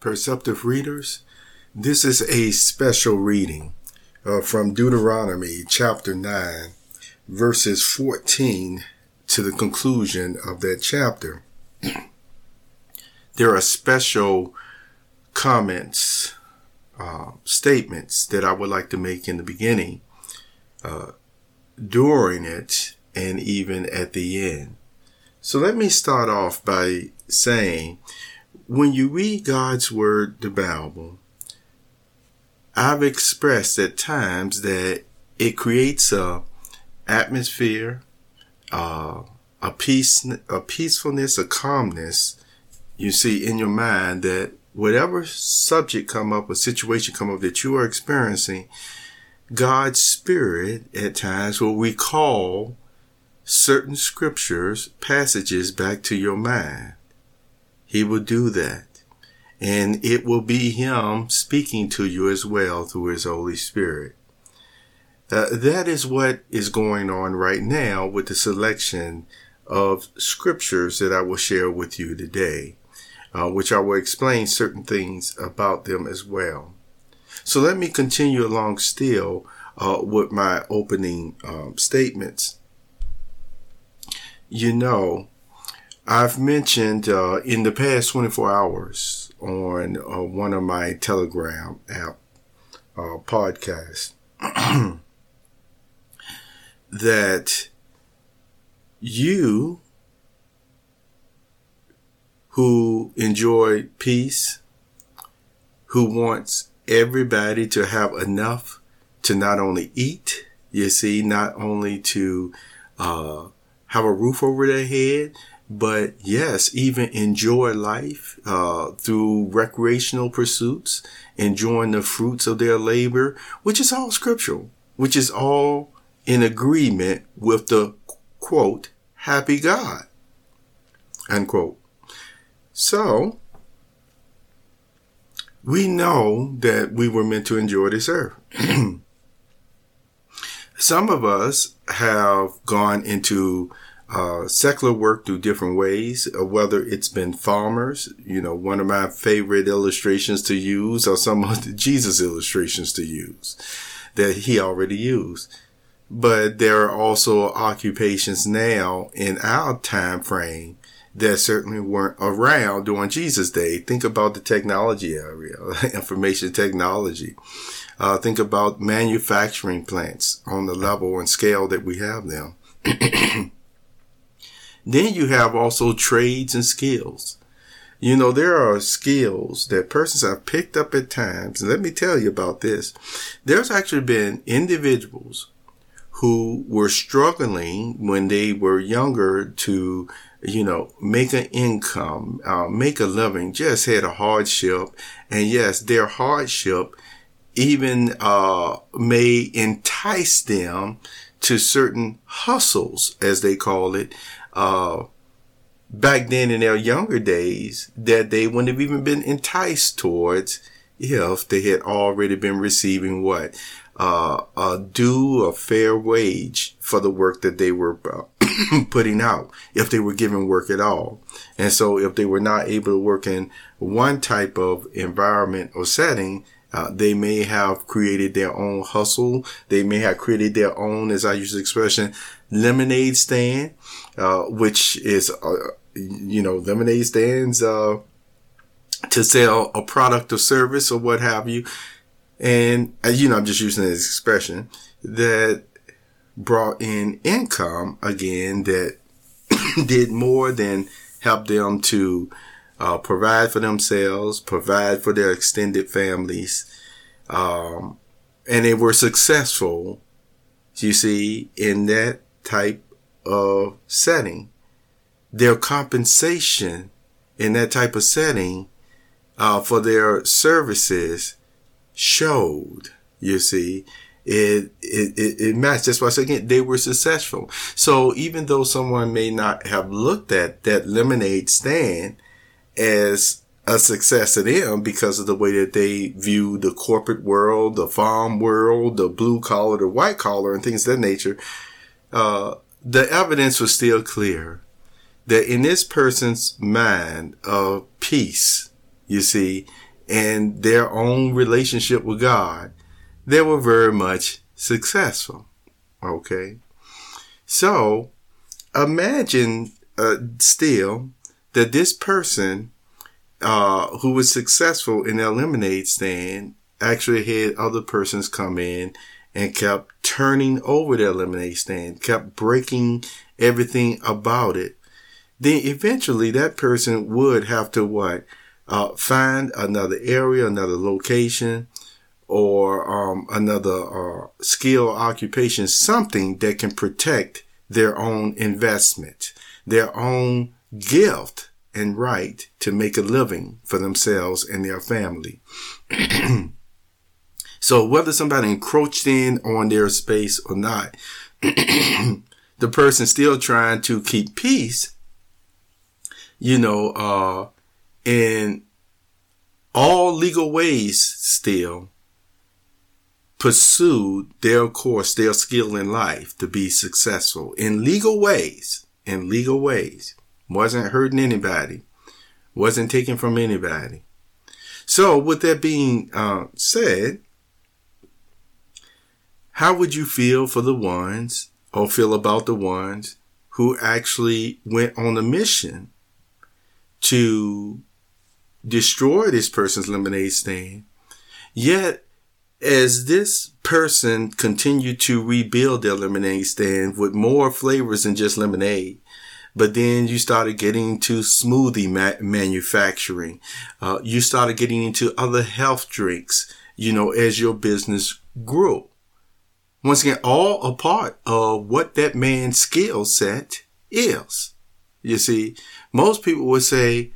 perceptive readers. This is a special reading uh, from Deuteronomy chapter 9, verses 14 to the conclusion of that chapter. there are special comments, uh, statements that I would like to make in the beginning, uh, during it, and even at the end. So let me start off by saying when you read God's word, the Bible, I've expressed at times that it creates a atmosphere, uh, a peace, a peacefulness, a calmness. You see in your mind that whatever subject come up, a situation come up that you are experiencing, God's spirit at times will recall certain scriptures, passages back to your mind. He will do that. And it will be Him speaking to you as well through His Holy Spirit. Uh, that is what is going on right now with the selection of scriptures that I will share with you today, uh, which I will explain certain things about them as well. So let me continue along still uh, with my opening um, statements. You know, I've mentioned uh, in the past 24 hours on uh, one of my Telegram app uh, podcasts that you who enjoy peace, who wants everybody to have enough to not only eat, you see, not only to uh, have a roof over their head, but yes, even enjoy life uh, through recreational pursuits, enjoying the fruits of their labor, which is all scriptural, which is all in agreement with the quote happy God unquote. So we know that we were meant to enjoy this earth. Some of us have gone into uh, secular work through different ways, uh, whether it's been farmers, you know, one of my favorite illustrations to use or some of the Jesus illustrations to use that he already used. But there are also occupations now in our time frame that certainly weren't around during Jesus' day. Think about the technology area, information technology. Uh, think about manufacturing plants on the level and scale that we have them. Then you have also trades and skills. You know, there are skills that persons have picked up at times. Let me tell you about this. There's actually been individuals who were struggling when they were younger to, you know, make an income, uh, make a living, just had a hardship. And yes, their hardship even, uh, may entice them to certain hustles, as they call it, uh, back then in their younger days that they wouldn't have even been enticed towards if they had already been receiving what? Uh, a due a fair wage for the work that they were uh, putting out if they were given work at all. And so if they were not able to work in one type of environment or setting uh, they may have created their own hustle. They may have created their own, as I use the expression, lemonade stand, uh, which is, uh, you know, lemonade stands, uh, to sell a product or service or what have you. And, uh, you know, I'm just using this expression that brought in income again that did more than help them to, uh, provide for themselves, provide for their extended families. Um, and they were successful, you see, in that type of setting. Their compensation in that type of setting uh, for their services showed, you see, it, it, it, it matched. That's why I say again, they were successful. So even though someone may not have looked at that lemonade stand as a success to them because of the way that they view the corporate world, the farm world, the blue collar, the white collar, and things of that nature, uh, the evidence was still clear that in this person's mind of peace, you see, and their own relationship with God, they were very much successful. Okay. So imagine uh, still that this person uh, who was successful in their lemonade stand actually had other persons come in and kept turning over their lemonade stand, kept breaking everything about it. Then eventually that person would have to what? Uh, find another area, another location, or um, another uh, skill occupation, something that can protect their own investment, their own gift and right to make a living for themselves and their family. so whether somebody encroached in on their space or not, the person still trying to keep peace, you know, uh, in all legal ways still pursued their course, their skill in life to be successful in legal ways, in legal ways wasn't hurting anybody, wasn't taken from anybody. So, with that being uh, said, how would you feel for the ones, or feel about the ones who actually went on a mission to destroy this person's lemonade stand? Yet, as this person continued to rebuild their lemonade stand with more flavors than just lemonade, but then you started getting into smoothie ma- manufacturing. Uh, you started getting into other health drinks, you know, as your business grew. Once again, all a part of what that man's skill set is. You see, most people would say,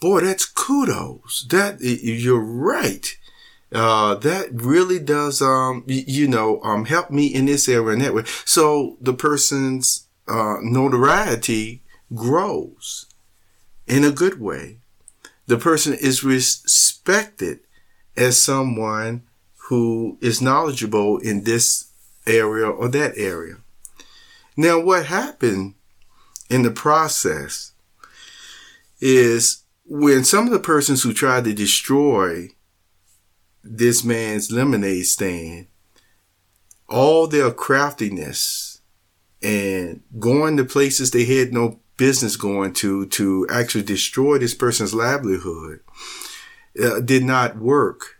boy, that's kudos. That, you're right. Uh, that really does, um, you know, um, help me in this area and that way. So the person's uh, notoriety grows in a good way. The person is respected as someone who is knowledgeable in this area or that area. Now, what happened in the process is when some of the persons who tried to destroy this man's lemonade stand, all their craftiness and going to places they had no business going to to actually destroy this person's livelihood uh, did not work.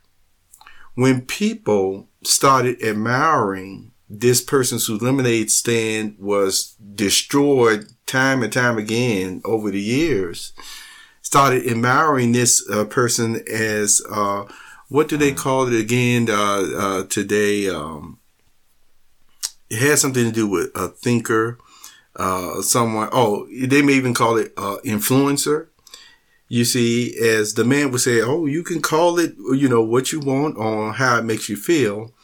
When people started admiring this person's whose lemonade stand was destroyed time and time again over the years, started admiring this uh, person as uh, what do they call it again uh, uh, today? Um, it has something to do with a thinker, uh, someone. Oh, they may even call it uh, influencer. You see, as the man would say, "Oh, you can call it, you know, what you want on how it makes you feel,"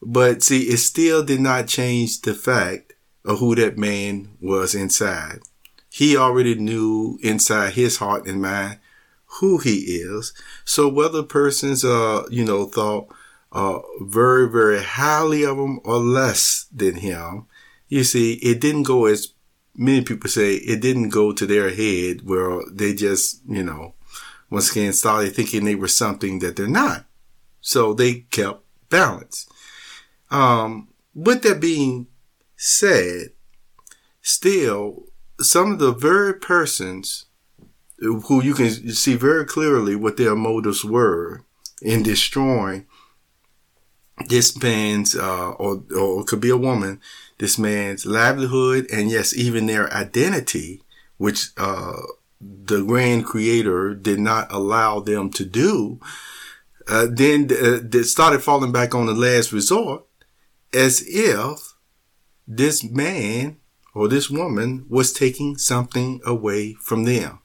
but see, it still did not change the fact of who that man was inside. He already knew inside his heart and mind who he is. So whether persons, uh, you know, thought, uh, very, very highly of him or less than him. You see, it didn't go as many people say, it didn't go to their head where they just, you know, once again started thinking they were something that they're not. So they kept balance. Um, with that being said, still, some of the very persons who you can see very clearly what their motives were in destroying this man's, uh, or, or could be a woman, this man's livelihood and yes, even their identity, which, uh, the grand creator did not allow them to do, uh, then uh, they started falling back on the last resort as if this man or this woman was taking something away from them.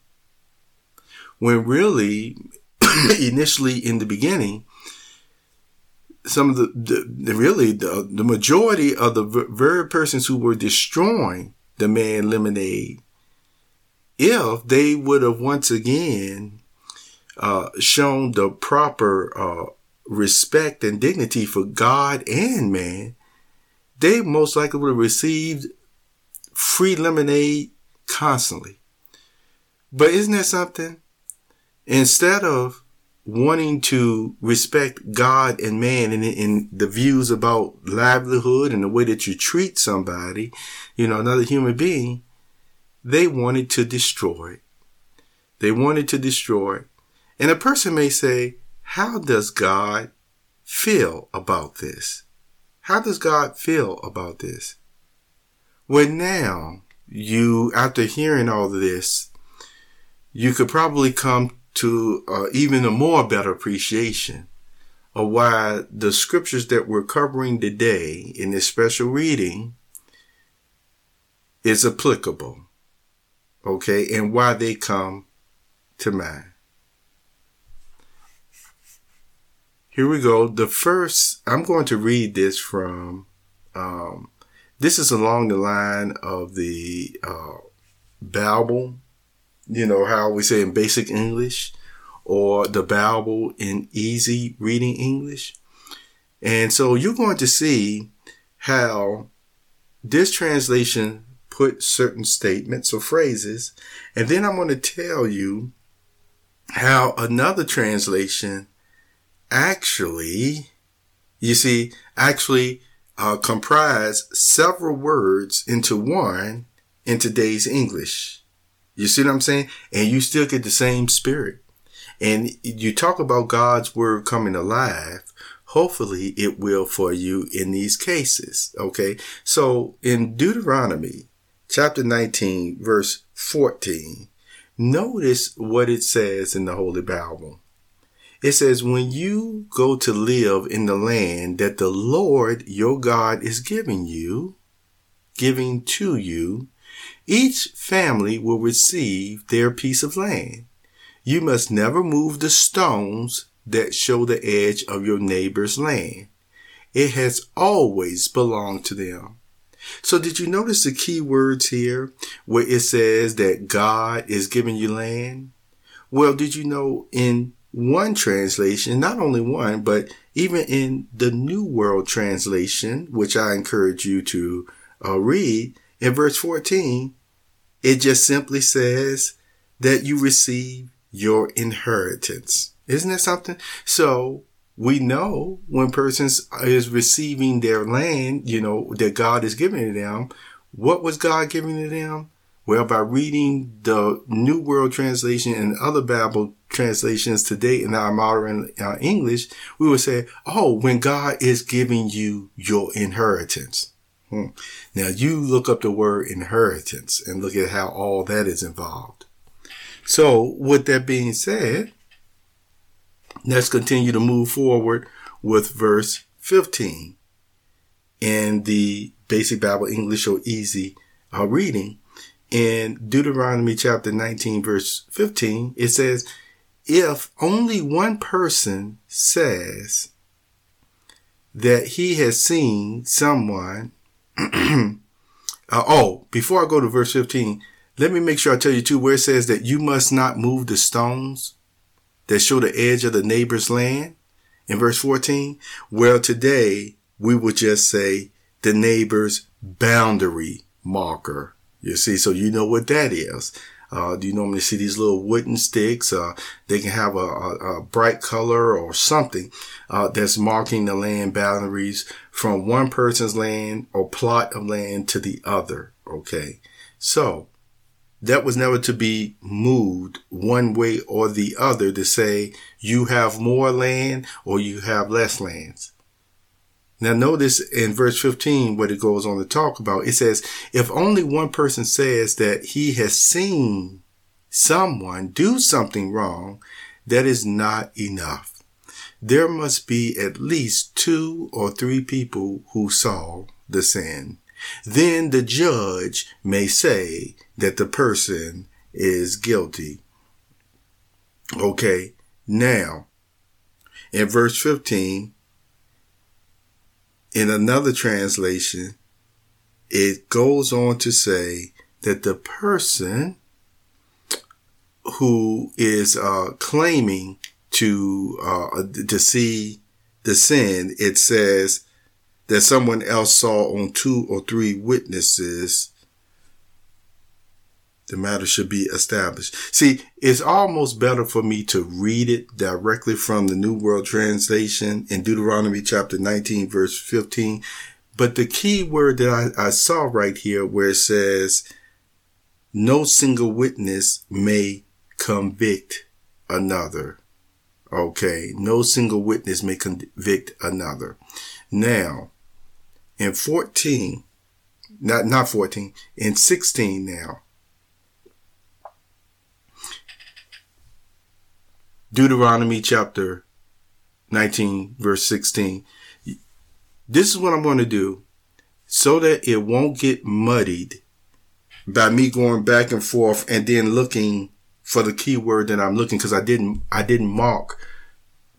When really, initially in the beginning, some of the, the, the really the, the majority of the very persons who were destroying the man lemonade, if they would have once again uh, shown the proper uh, respect and dignity for God and man, they most likely would have received free lemonade constantly. But isn't that something? Instead of wanting to respect God and man and in the views about livelihood and the way that you treat somebody, you know, another human being, they wanted to destroy. They wanted to destroy. And a person may say, how does God feel about this? How does God feel about this? Well, now you, after hearing all of this, you could probably come to uh, even a more better appreciation of why the scriptures that we're covering today in this special reading is applicable. Okay. And why they come to mind. Here we go. The first, I'm going to read this from, um, this is along the line of the, uh, Bible you know, how we say in basic English or the Bible in easy reading English. And so you're going to see how this translation put certain statements or phrases. And then I'm going to tell you how another translation actually, you see, actually uh, comprise several words into one in today's English. You see what I'm saying? And you still get the same spirit. And you talk about God's word coming alive. Hopefully it will for you in these cases. Okay. So in Deuteronomy chapter 19 verse 14, notice what it says in the Holy Bible. It says, when you go to live in the land that the Lord your God is giving you, giving to you, each family will receive their piece of land. You must never move the stones that show the edge of your neighbor's land. It has always belonged to them. So did you notice the key words here where it says that God is giving you land? Well, did you know in one translation, not only one, but even in the New World Translation, which I encourage you to uh, read, in verse 14, it just simply says that you receive your inheritance. Isn't that something? So we know when persons is receiving their land, you know, that God is giving to them, what was God giving to them? Well, by reading the New World Translation and other Bible translations today in our modern uh, English, we would say, oh, when God is giving you your inheritance. Hmm. Now you look up the word inheritance and look at how all that is involved. So with that being said, let's continue to move forward with verse 15 in the basic Bible English or easy uh, reading. In Deuteronomy chapter 19 verse 15, it says, if only one person says that he has seen someone uh, oh, before I go to verse 15, let me make sure I tell you too where it says that you must not move the stones that show the edge of the neighbor's land. In verse 14, well, today we would just say the neighbor's boundary marker. You see, so you know what that is. Uh, do you normally see these little wooden sticks? Uh, they can have a, a, a, bright color or something uh, that's marking the land boundaries from one person's land or plot of land to the other. Okay. So that was never to be moved one way or the other to say you have more land or you have less lands. Now notice in verse 15 what it goes on to talk about. It says, if only one person says that he has seen someone do something wrong, that is not enough. There must be at least two or three people who saw the sin. Then the judge may say that the person is guilty. Okay. Now, in verse 15, in another translation, it goes on to say that the person who is uh, claiming to uh, to see the sin, it says that someone else saw on two or three witnesses the matter should be established. See, it's almost better for me to read it directly from the New World Translation in Deuteronomy chapter 19, verse 15. But the key word that I, I saw right here where it says, no single witness may convict another. Okay. No single witness may convict another. Now, in 14, not, not 14, in 16 now, Deuteronomy chapter 19, verse 16. This is what I'm going to do so that it won't get muddied by me going back and forth and then looking for the keyword that I'm looking because I didn't I didn't mark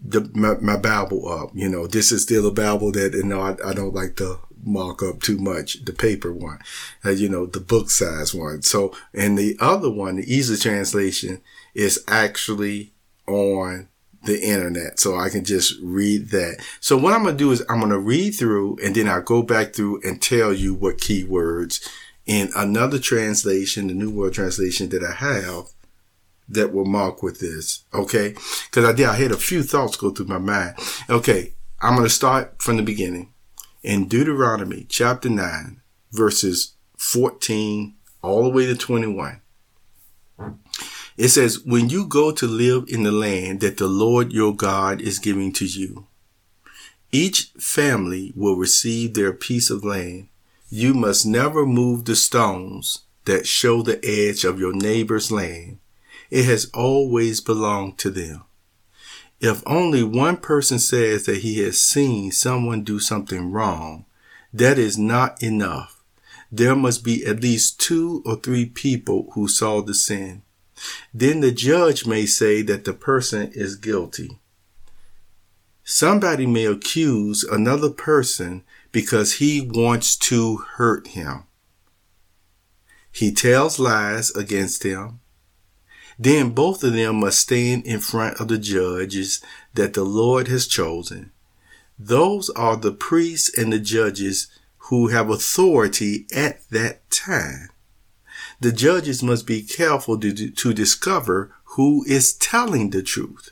the my, my Bible up. You know, this is still a Bible that you know I, I don't like to mark up too much. The paper one, uh, you know, the book size one. So and the other one, the easy translation, is actually on the internet. So I can just read that. So what I'm going to do is I'm going to read through and then I'll go back through and tell you what keywords in another translation, the New World Translation that I have that will mark with this. Okay. Cause I did, I had a few thoughts go through my mind. Okay. I'm going to start from the beginning in Deuteronomy chapter nine, verses 14 all the way to 21. It says, when you go to live in the land that the Lord your God is giving to you, each family will receive their piece of land. You must never move the stones that show the edge of your neighbor's land. It has always belonged to them. If only one person says that he has seen someone do something wrong, that is not enough. There must be at least two or three people who saw the sin. Then the judge may say that the person is guilty. Somebody may accuse another person because he wants to hurt him. He tells lies against him. Then both of them must stand in front of the judges that the Lord has chosen. Those are the priests and the judges who have authority at that time. The judges must be careful to, to discover who is telling the truth.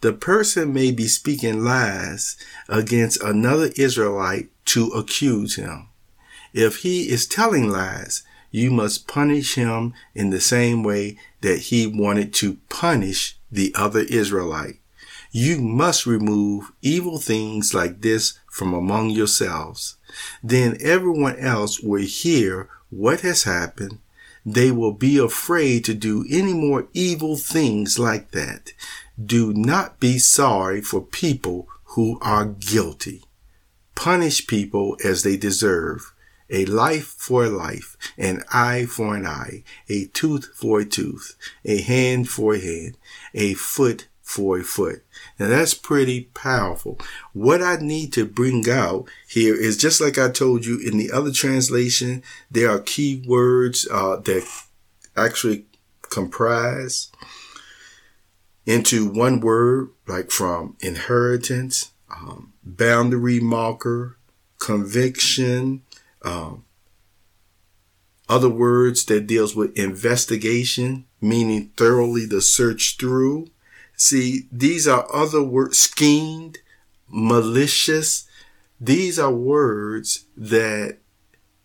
The person may be speaking lies against another Israelite to accuse him. If he is telling lies, you must punish him in the same way that he wanted to punish the other Israelite. You must remove evil things like this from among yourselves. Then everyone else will hear what has happened they will be afraid to do any more evil things like that. Do not be sorry for people who are guilty. Punish people as they deserve. A life for a life, an eye for an eye, a tooth for a tooth, a hand for a hand, a foot for a foot. Now that's pretty powerful. What I need to bring out here is just like I told you in the other translation, there are key words uh, that actually comprise into one word, like from inheritance, um, boundary marker, conviction, um, other words that deals with investigation, meaning thoroughly to search through, See, these are other words, schemed, malicious. These are words that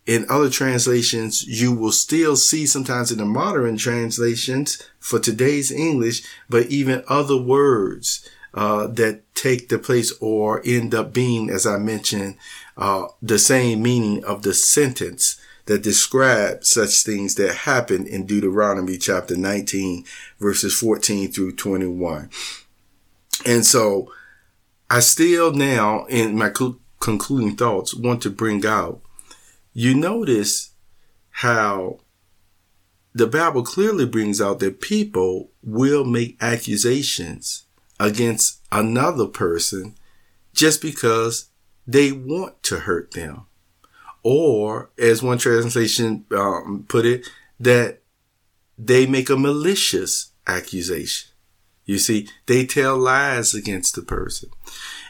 in other translations you will still see sometimes in the modern translations for today's English, but even other words uh, that take the place or end up being, as I mentioned, uh, the same meaning of the sentence that describe such things that happen in Deuteronomy chapter 19, verses 14 through 21. And so I still now, in my concluding thoughts, want to bring out, you notice how the Bible clearly brings out that people will make accusations against another person just because they want to hurt them or as one translation um, put it, that they make a malicious accusation. You see, they tell lies against the person.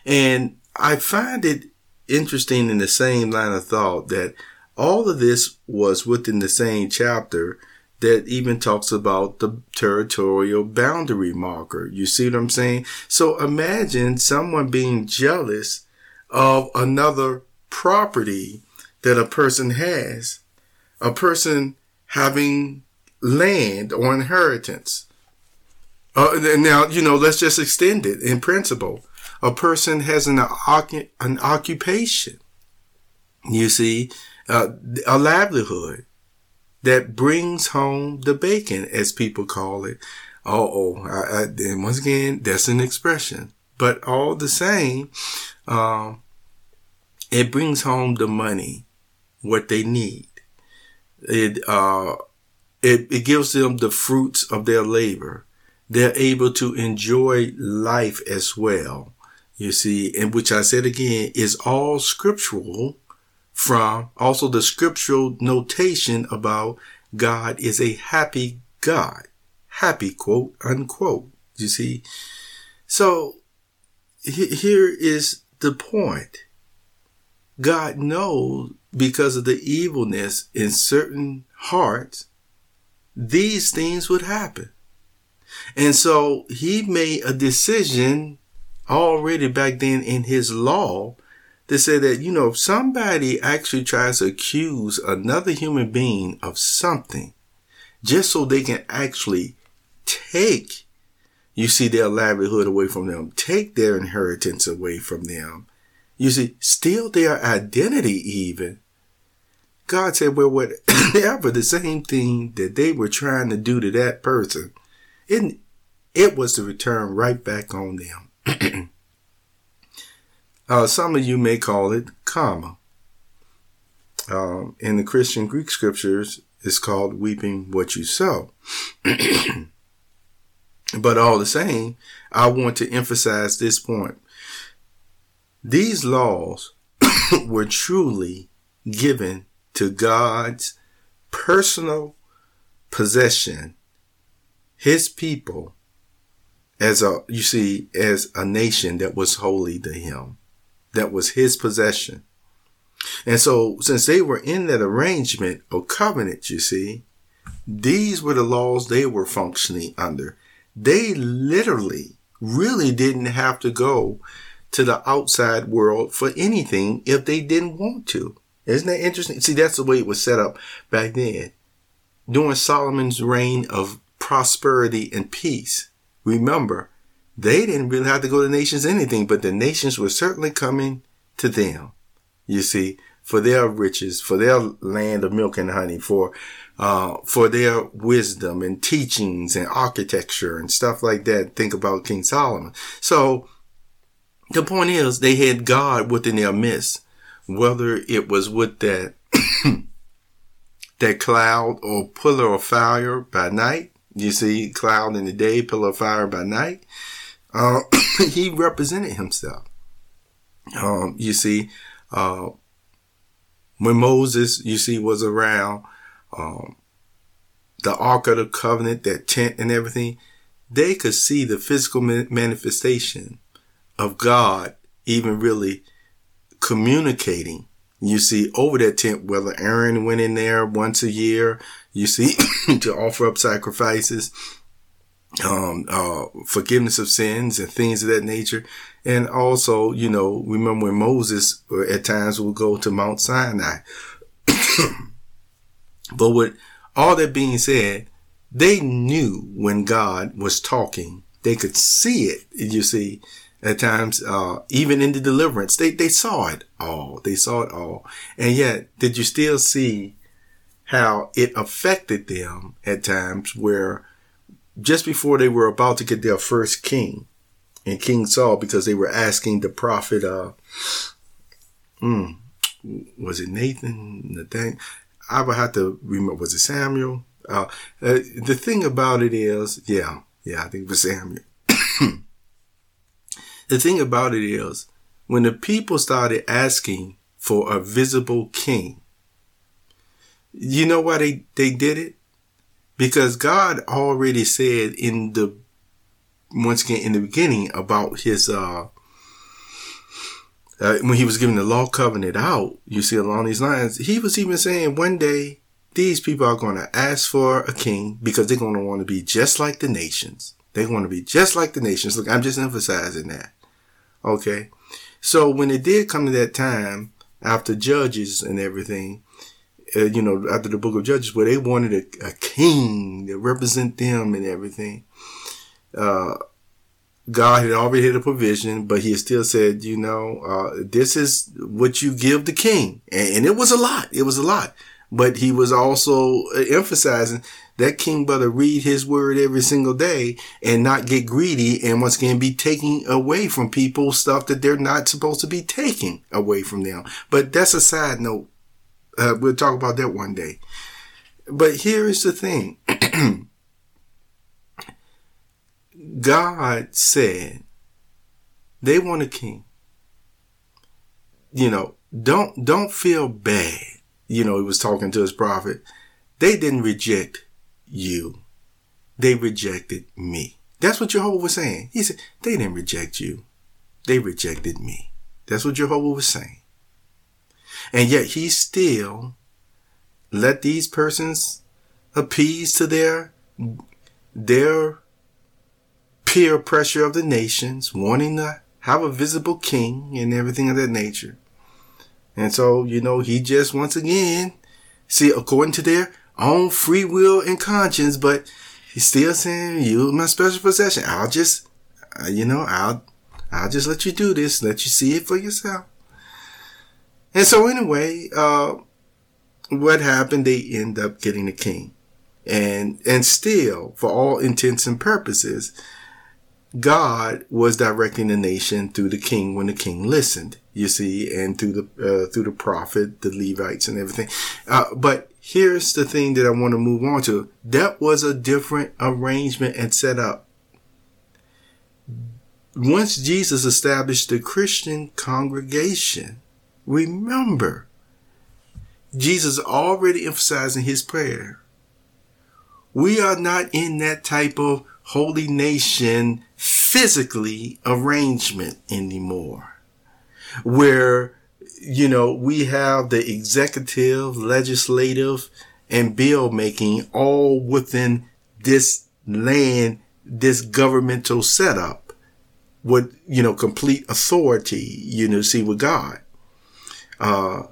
And I find it interesting in the same line of thought that all of this was within the same chapter that even talks about the territorial boundary marker. You see what I'm saying? So imagine someone being jealous of another property that a person has, a person having land or inheritance. Uh, now, you know, let's just extend it in principle. A person has an, an occupation, you see, uh, a livelihood that brings home the bacon, as people call it. Oh, oh, and once again, that's an expression. But all the same, um, it brings home the money, what they need. It, uh, it, it gives them the fruits of their labor. They're able to enjoy life as well. You see, and which I said again is all scriptural from also the scriptural notation about God is a happy God. Happy, quote, unquote. You see? So here is the point. God knows because of the evilness in certain hearts, these things would happen. And so he made a decision already back then in his law to say that, you know, if somebody actually tries to accuse another human being of something just so they can actually take, you see, their livelihood away from them, take their inheritance away from them, you see, steal their identity even. God said, well, whatever the same thing that they were trying to do to that person, it, it was to return right back on them. Uh, some of you may call it karma. Um, in the Christian Greek scriptures, it's called weeping what you sow. but all the same, I want to emphasize this point. These laws were truly given to God's personal possession, his people, as a, you see, as a nation that was holy to him that was his possession. And so, since they were in that arrangement or covenant, you see, these were the laws they were functioning under. They literally really didn't have to go to the outside world for anything if they didn't want to. Isn't that interesting? See, that's the way it was set up back then. During Solomon's reign of prosperity and peace, remember, they didn't really have to go to nations anything, but the nations were certainly coming to them. You see, for their riches, for their land of milk and honey, for uh, for their wisdom and teachings and architecture and stuff like that. Think about King Solomon. So the point is, they had God within their midst, whether it was with that that cloud or pillar of fire by night. You see, cloud in the day, pillar of fire by night uh, he represented himself. Um, you see, uh, when Moses, you see, was around, um, the Ark of the Covenant, that tent and everything, they could see the physical manifestation of God even really communicating. You see, over that tent, whether Aaron went in there once a year, you see, to offer up sacrifices, um, uh, forgiveness of sins and things of that nature. And also, you know, remember when Moses uh, at times would go to Mount Sinai. but with all that being said, they knew when God was talking. They could see it, you see, at times, uh, even in the deliverance, they, they saw it all. They saw it all. And yet, did you still see how it affected them at times where just before they were about to get their first king and King Saul because they were asking the prophet, uh, mm, was it Nathan? Nathan? I would have to remember, was it Samuel? Uh, uh, the thing about it is, yeah, yeah, I think it was Samuel. the thing about it is, when the people started asking for a visible king, you know why they, they did it? because God already said in the once again in the beginning about his uh, uh, when he was giving the law covenant out, you see along these lines, he was even saying one day these people are going to ask for a king because they're going to want to be just like the nations. They want to be just like the nations. Look, I'm just emphasizing that. Okay. So when it did come to that time after Judges and everything, uh, you know, after the book of Judges, where they wanted a, a king to represent them and everything, uh, God had already had a provision, but he still said, you know, uh, this is what you give the king. And, and, it was a lot. It was a lot. But he was also emphasizing that king better read his word every single day and not get greedy and once again be taking away from people stuff that they're not supposed to be taking away from them. But that's a side note. Uh, we'll talk about that one day. But here is the thing. God said they want a king. You know, don't, don't feel bad. You know, he was talking to his prophet. They didn't reject you. They rejected me. That's what Jehovah was saying. He said, they didn't reject you. They rejected me. That's what Jehovah was saying. And yet he still let these persons appease to their, their peer pressure of the nations, wanting to have a visible king and everything of that nature. And so, you know, he just once again, see, according to their own free will and conscience, but he's still saying, you my special possession. I'll just, uh, you know, I'll, I'll just let you do this, let you see it for yourself. And so anyway, uh, what happened? They end up getting the king. And, and still, for all intents and purposes, God was directing the nation through the king when the king listened, you see, and through the, uh, through the prophet, the Levites and everything. Uh, but here's the thing that I want to move on to. That was a different arrangement and setup. Once Jesus established the Christian congregation, remember, Jesus already emphasizing his prayer. We are not in that type of holy nation physically arrangement anymore where you know we have the executive legislative and bill making all within this land this governmental setup with you know complete authority you know see with god uh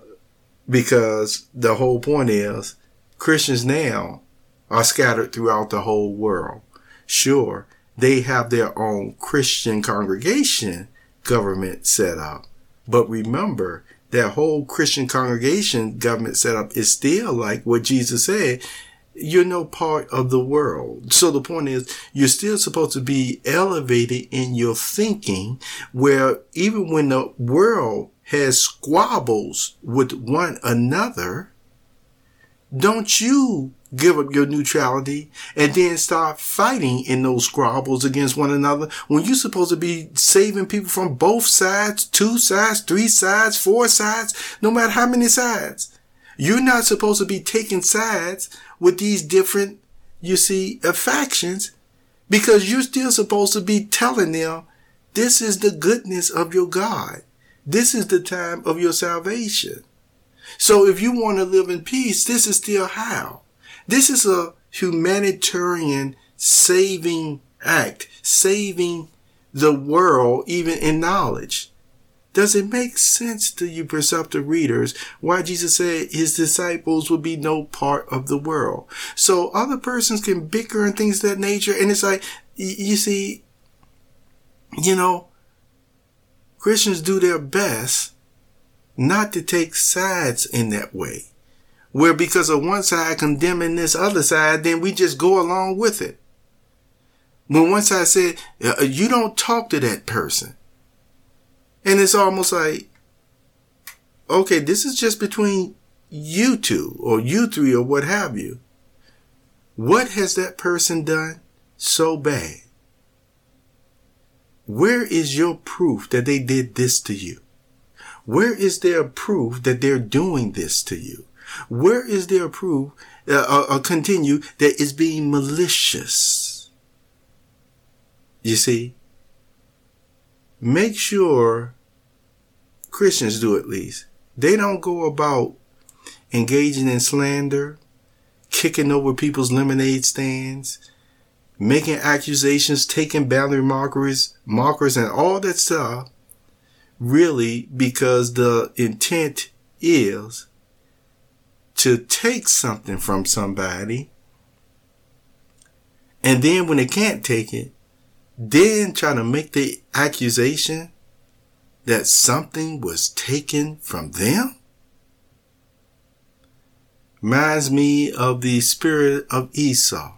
because the whole point is christians now are scattered throughout the whole world Sure, they have their own Christian congregation government set up. But remember, that whole Christian congregation government setup is still like what Jesus said. You're no part of the world. So the point is, you're still supposed to be elevated in your thinking where even when the world has squabbles with one another, don't you give up your neutrality and then start fighting in those squabbles against one another when you're supposed to be saving people from both sides, two sides, three sides, four sides, no matter how many sides. You're not supposed to be taking sides with these different, you see, uh, factions because you're still supposed to be telling them this is the goodness of your God. This is the time of your salvation. So if you want to live in peace, this is still how. This is a humanitarian saving act, saving the world even in knowledge. Does it make sense to you, perceptive readers, why Jesus said his disciples would be no part of the world? So other persons can bicker and things of that nature. And it's like, you see, you know, Christians do their best not to take sides in that way where because of one side condemning this other side, then we just go along with it. When one side said, uh, you don't talk to that person. And it's almost like, okay, this is just between you two or you three or what have you. What has that person done so bad? Where is your proof that they did this to you? Where is their proof that they're doing this to you? Where is there proof, uh, uh, uh, continue, that is being malicious? You see? Make sure Christians do at least. They don't go about engaging in slander, kicking over people's lemonade stands, making accusations, taking boundary markers, markers and all that stuff, really because the intent is to take something from somebody and then when they can't take it, then try to make the accusation that something was taken from them? Reminds me of the spirit of Esau.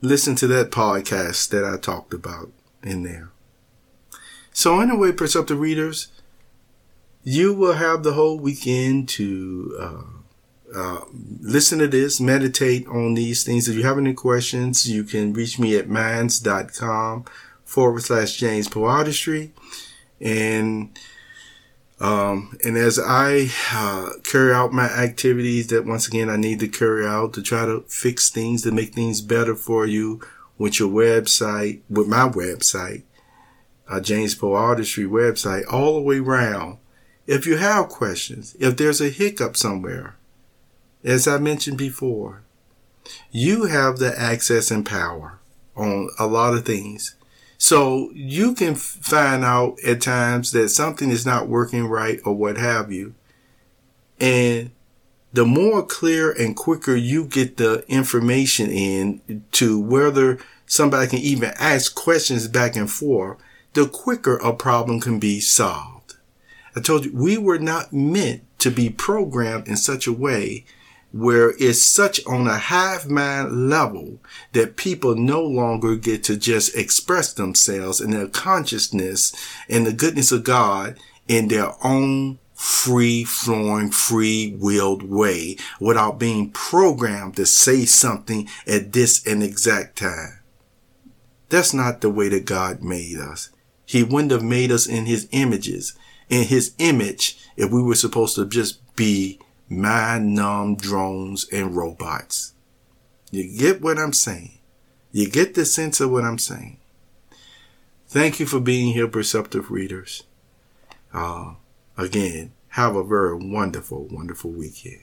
Listen to that podcast that I talked about in there. So anyway, perceptive readers, you will have the whole weekend to uh, uh, listen to this, meditate on these things. If you have any questions, you can reach me at minds.com forward slash James Poetry. And um, and as I uh, carry out my activities that once again I need to carry out to try to fix things, to make things better for you with your website, with my website, uh, James Poe Artistry website, all the way around. If you have questions, if there's a hiccup somewhere, as I mentioned before, you have the access and power on a lot of things. So you can find out at times that something is not working right or what have you. And the more clear and quicker you get the information in to whether somebody can even ask questions back and forth, the quicker a problem can be solved. I told you we were not meant to be programmed in such a way where it's such on a hive mind level that people no longer get to just express themselves in their consciousness and the goodness of God in their own free flowing, free willed way without being programmed to say something at this and exact time. That's not the way that God made us. He wouldn't have made us in his images, in his image, if we were supposed to just be mind numb drones and robots. You get what I'm saying? You get the sense of what I'm saying? Thank you for being here, perceptive readers. Uh, again, have a very wonderful, wonderful weekend.